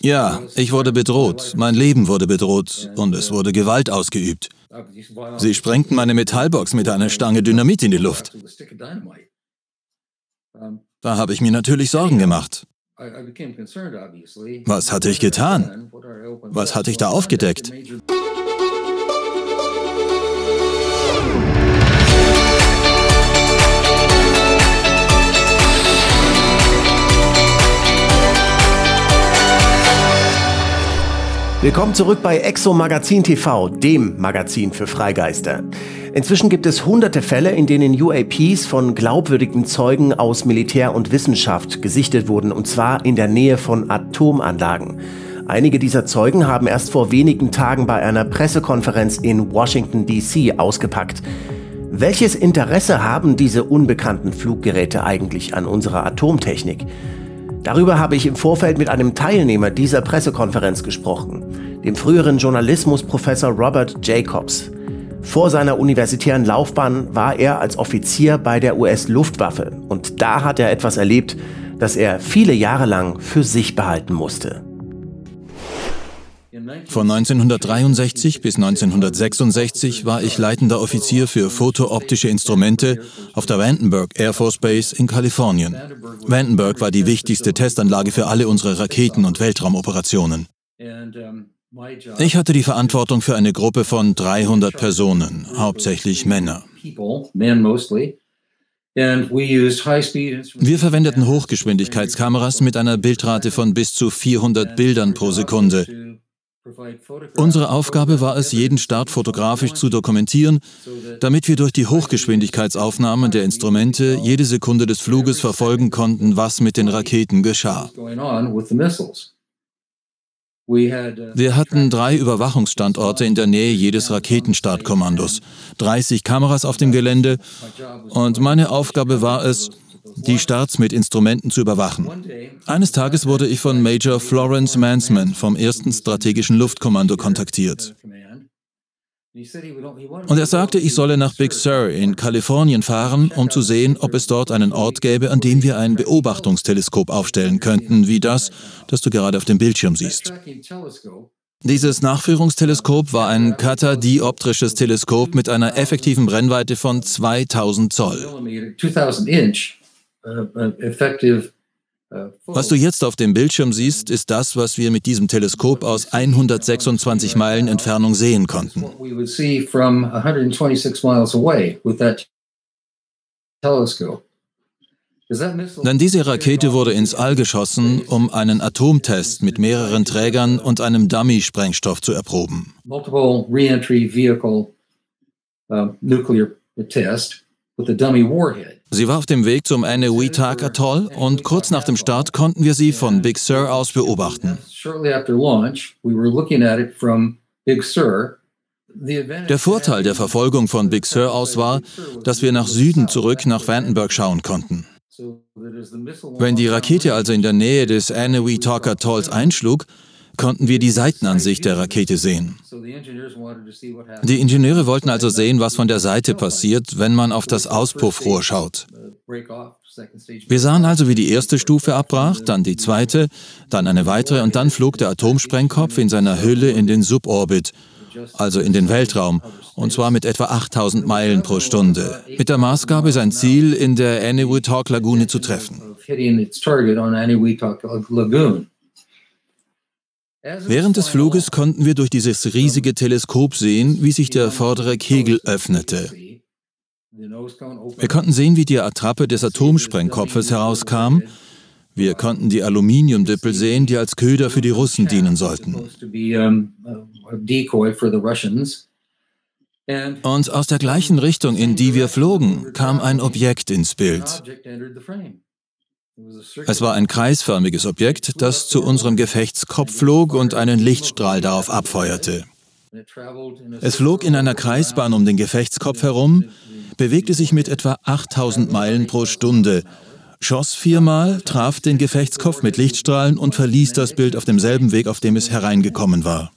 Ja, ich wurde bedroht, mein Leben wurde bedroht und es wurde Gewalt ausgeübt. Sie sprengten meine Metallbox mit einer Stange Dynamit in die Luft. Da habe ich mir natürlich Sorgen gemacht. Was hatte ich getan? Was hatte ich da aufgedeckt? Willkommen zurück bei Exo Magazin TV, dem Magazin für Freigeister. Inzwischen gibt es hunderte Fälle, in denen UAPs von glaubwürdigen Zeugen aus Militär und Wissenschaft gesichtet wurden, und zwar in der Nähe von Atomanlagen. Einige dieser Zeugen haben erst vor wenigen Tagen bei einer Pressekonferenz in Washington, D.C. ausgepackt. Welches Interesse haben diese unbekannten Fluggeräte eigentlich an unserer Atomtechnik? Darüber habe ich im Vorfeld mit einem Teilnehmer dieser Pressekonferenz gesprochen, dem früheren Journalismusprofessor Robert Jacobs. Vor seiner universitären Laufbahn war er als Offizier bei der US-Luftwaffe und da hat er etwas erlebt, das er viele Jahre lang für sich behalten musste. Von 1963 bis 1966 war ich leitender Offizier für fotooptische Instrumente auf der Vandenberg Air Force Base in Kalifornien. Vandenberg war die wichtigste Testanlage für alle unsere Raketen- und Weltraumoperationen. Ich hatte die Verantwortung für eine Gruppe von 300 Personen, hauptsächlich Männer. Wir verwendeten Hochgeschwindigkeitskameras mit einer Bildrate von bis zu 400 Bildern pro Sekunde Unsere Aufgabe war es, jeden Start fotografisch zu dokumentieren, damit wir durch die Hochgeschwindigkeitsaufnahmen der Instrumente jede Sekunde des Fluges verfolgen konnten, was mit den Raketen geschah. Wir hatten drei Überwachungsstandorte in der Nähe jedes Raketenstartkommandos, 30 Kameras auf dem Gelände und meine Aufgabe war es, die Starts mit Instrumenten zu überwachen. Eines Tages wurde ich von Major Florence Mansman vom 1. Strategischen Luftkommando kontaktiert. Und er sagte, ich solle nach Big Sur in Kalifornien fahren, um zu sehen, ob es dort einen Ort gäbe, an dem wir ein Beobachtungsteleskop aufstellen könnten, wie das, das du gerade auf dem Bildschirm siehst. Dieses Nachführungsteleskop war ein katadioptrisches Teleskop mit einer effektiven Brennweite von 2000 Zoll. Uh, uh, uh, was du jetzt auf dem Bildschirm siehst, ist das, was wir mit diesem Teleskop aus 126 Meilen Entfernung sehen konnten. Denn diese Rakete wurde ins All geschossen, um einen Atomtest mit mehreren Trägern und einem Dummy-Sprengstoff zu erproben. Multiple Reentry Vehicle uh, Nuclear Test Sie war auf dem Weg zum Eniwetak Atoll und kurz nach dem Start konnten wir sie von Big Sur aus beobachten. Der Vorteil der Verfolgung von Big Sur aus war, dass wir nach Süden zurück nach Vandenberg schauen konnten. Wenn die Rakete also in der Nähe des Eniwetak Atolls einschlug, konnten wir die Seitenansicht der Rakete sehen. Die Ingenieure wollten also sehen, was von der Seite passiert, wenn man auf das Auspuffrohr schaut. Wir sahen also, wie die erste Stufe abbrach, dann die zweite, dann eine weitere und dann flog der Atomsprengkopf in seiner Hülle in den Suborbit, also in den Weltraum, und zwar mit etwa 8000 Meilen pro Stunde, mit der Maßgabe, sein Ziel in der Eniwetok-Lagune zu treffen. Während des Fluges konnten wir durch dieses riesige Teleskop sehen, wie sich der vordere Kegel öffnete. Wir konnten sehen, wie die Attrappe des Atomsprengkopfes herauskam. Wir konnten die Aluminiumdüppel sehen, die als Köder für die Russen dienen sollten. Und aus der gleichen Richtung, in die wir flogen, kam ein Objekt ins Bild. Es war ein kreisförmiges Objekt, das zu unserem Gefechtskopf flog und einen Lichtstrahl darauf abfeuerte. Es flog in einer Kreisbahn um den Gefechtskopf herum, bewegte sich mit etwa 8000 Meilen pro Stunde, schoss viermal, traf den Gefechtskopf mit Lichtstrahlen und verließ das Bild auf demselben Weg, auf dem es hereingekommen war.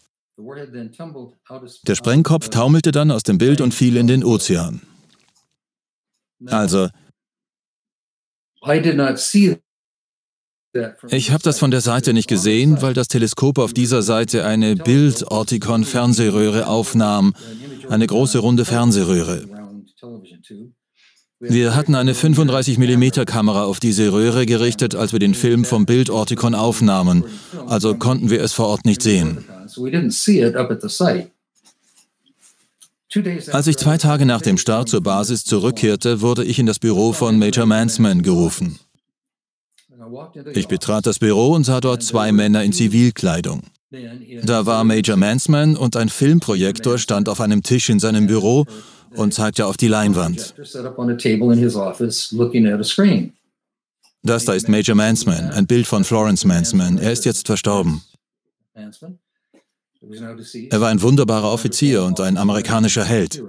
Der Sprengkopf taumelte dann aus dem Bild und fiel in den Ozean. Also, Ich habe das von der Seite nicht gesehen, weil das Teleskop auf dieser Seite eine Bild-Ortikon-Fernsehröhre aufnahm, eine große runde Fernsehröhre. Wir hatten eine 35 mm Kamera auf diese Röhre gerichtet, als wir den Film vom Bild-Ortikon aufnahmen, also konnten wir es vor Ort nicht sehen. Als ich zwei Tage nach dem Start zur Basis zurückkehrte, wurde ich in das Büro von Major Mansman gerufen. Ich betrat das Büro und sah dort zwei Männer in Zivilkleidung. Da war Major Mansman und ein Filmprojektor stand auf einem Tisch in seinem Büro und zeigte auf die Leinwand. Das da ist Major Mansman, ein Bild von Florence Mansman. Er ist jetzt verstorben. Er war ein wunderbarer Offizier und ein amerikanischer Held.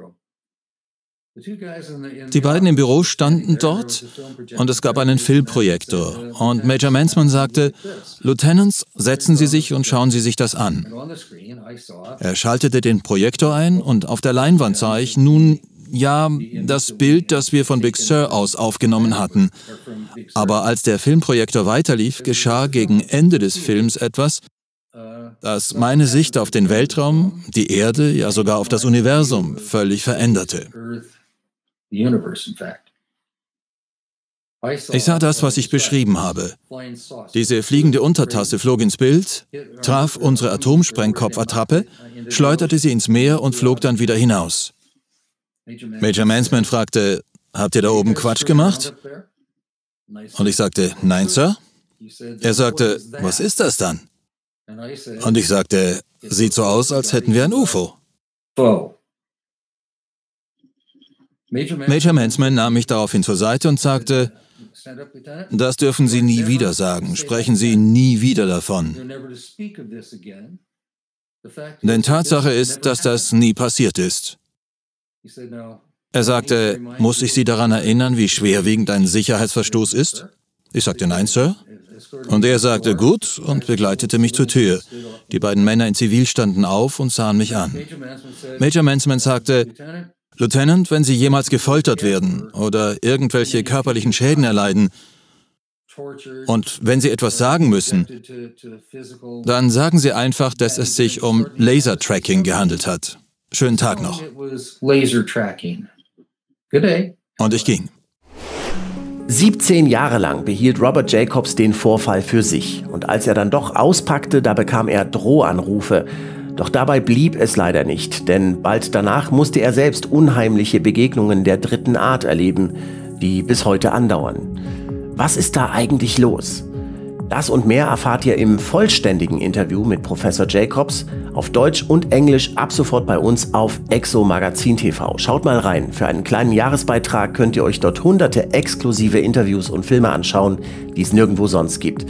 Die beiden im Büro standen dort und es gab einen Filmprojektor. Und Major Mansman sagte, Lieutenants, setzen Sie sich und schauen Sie sich das an. Er schaltete den Projektor ein und auf der Leinwand sah ich nun, ja, das Bild, das wir von Big Sur aus aufgenommen hatten. Aber als der Filmprojektor weiterlief, geschah gegen Ende des Films etwas, das meine Sicht auf den Weltraum, die Erde, ja sogar auf das Universum völlig veränderte. Ich sah das, was ich beschrieben habe. Diese fliegende Untertasse flog ins Bild, traf unsere Atomsprengkopfattrappe, schleuderte sie ins Meer und flog dann wieder hinaus. Major Mansman fragte, habt ihr da oben Quatsch gemacht? Und ich sagte, nein, Sir. Er sagte, was ist das dann? Und ich sagte, sieht so aus, als hätten wir ein UFO. Major Mansman nahm mich daraufhin zur Seite und sagte, das dürfen Sie nie wieder sagen, sprechen Sie nie wieder davon. Denn Tatsache ist, dass das nie passiert ist. Er sagte, muss ich Sie daran erinnern, wie schwerwiegend ein Sicherheitsverstoß ist? Ich sagte, nein, Sir. Und er sagte, gut, und begleitete mich zur Tür. Die beiden Männer in Zivil standen auf und sahen mich an. Major Mansman sagte, Lieutenant, wenn Sie jemals gefoltert werden oder irgendwelche körperlichen Schäden erleiden, und wenn Sie etwas sagen müssen, dann sagen Sie einfach, dass es sich um Laser-Tracking gehandelt hat. Schönen Tag noch. Und ich ging. 17 Jahre lang behielt Robert Jacobs den Vorfall für sich. Und als er dann doch auspackte, da bekam er Drohanrufe. Doch dabei blieb es leider nicht, denn bald danach musste er selbst unheimliche Begegnungen der dritten Art erleben, die bis heute andauern. Was ist da eigentlich los? Das und mehr erfahrt ihr im vollständigen Interview mit Professor Jacobs auf Deutsch und Englisch ab sofort bei uns auf Exo Magazin TV. Schaut mal rein. Für einen kleinen Jahresbeitrag könnt ihr euch dort hunderte exklusive Interviews und Filme anschauen, die es nirgendwo sonst gibt.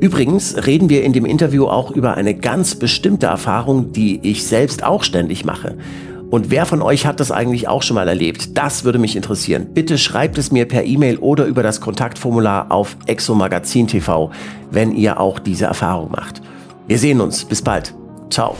Übrigens reden wir in dem Interview auch über eine ganz bestimmte Erfahrung, die ich selbst auch ständig mache. Und wer von euch hat das eigentlich auch schon mal erlebt? Das würde mich interessieren. Bitte schreibt es mir per E-Mail oder über das Kontaktformular auf Exomagazin TV, wenn ihr auch diese Erfahrung macht. Wir sehen uns. Bis bald. Ciao.